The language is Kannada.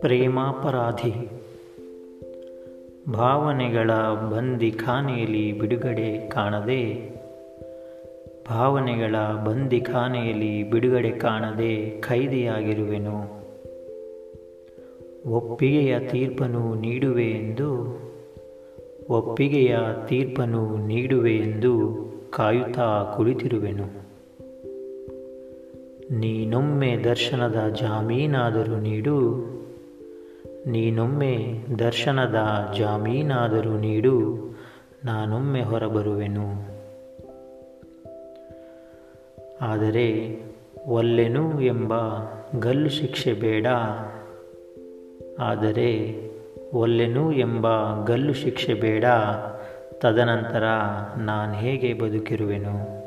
ಪ್ರೇಮಾಪರಾಧಿ, ಭಾವನೆಗಳ ಬಂದಿಖಾನೆಯಲ್ಲಿ ಬಿಡುಗಡೆ ಕಾಣದೆ, ಭಾವನೆಗಳ ಬಂದಿಖಾನೆಯಲ್ಲಿ ಬಿಡುಗಡೆ ಕಾಣದೆ ಖೈದಿಯಾಗಿರುವೆನು. ಒಪ್ಪಿಗೆಯ ತೀರ್ಪನ್ನು ನೀಡುವೆ ಎಂದು, ಒಪ್ಪಿಗೆಯ ತೀರ್ಪನ್ನು ನೀಡುವೆ ಎಂದು ಕಾಯುತ್ತಾ ಕುಳಿತಿರುವೆನು. ನೀನೊಮ್ಮೆ ದರ್ಶನದ ಜಾಮೀನಾದರೂ ನೀಡು. ನೀನೊಮ್ಮೆ ದರ್ಶನದ ಜಾಮೀನಾದರೂ ನೀಡು. ನಾನೊಮ್ಮೆ ಹೊರಬರುವೆನು. ಆದರೆ ಒಲ್ಲೆನು ಎಂಬ ಗಲ್ಲು ಶಿಕ್ಷೆ ಬೇಡ. ಆದರೆ ಒಲ್ಲೆನು ಎಂಬ ಗಲ್ಲು ಶಿಕ್ಷೆ ಬೇಡ. ತದನಂತರ ನಾನು ಹೇಗೆ ಬದುಕಿರುವೆನು?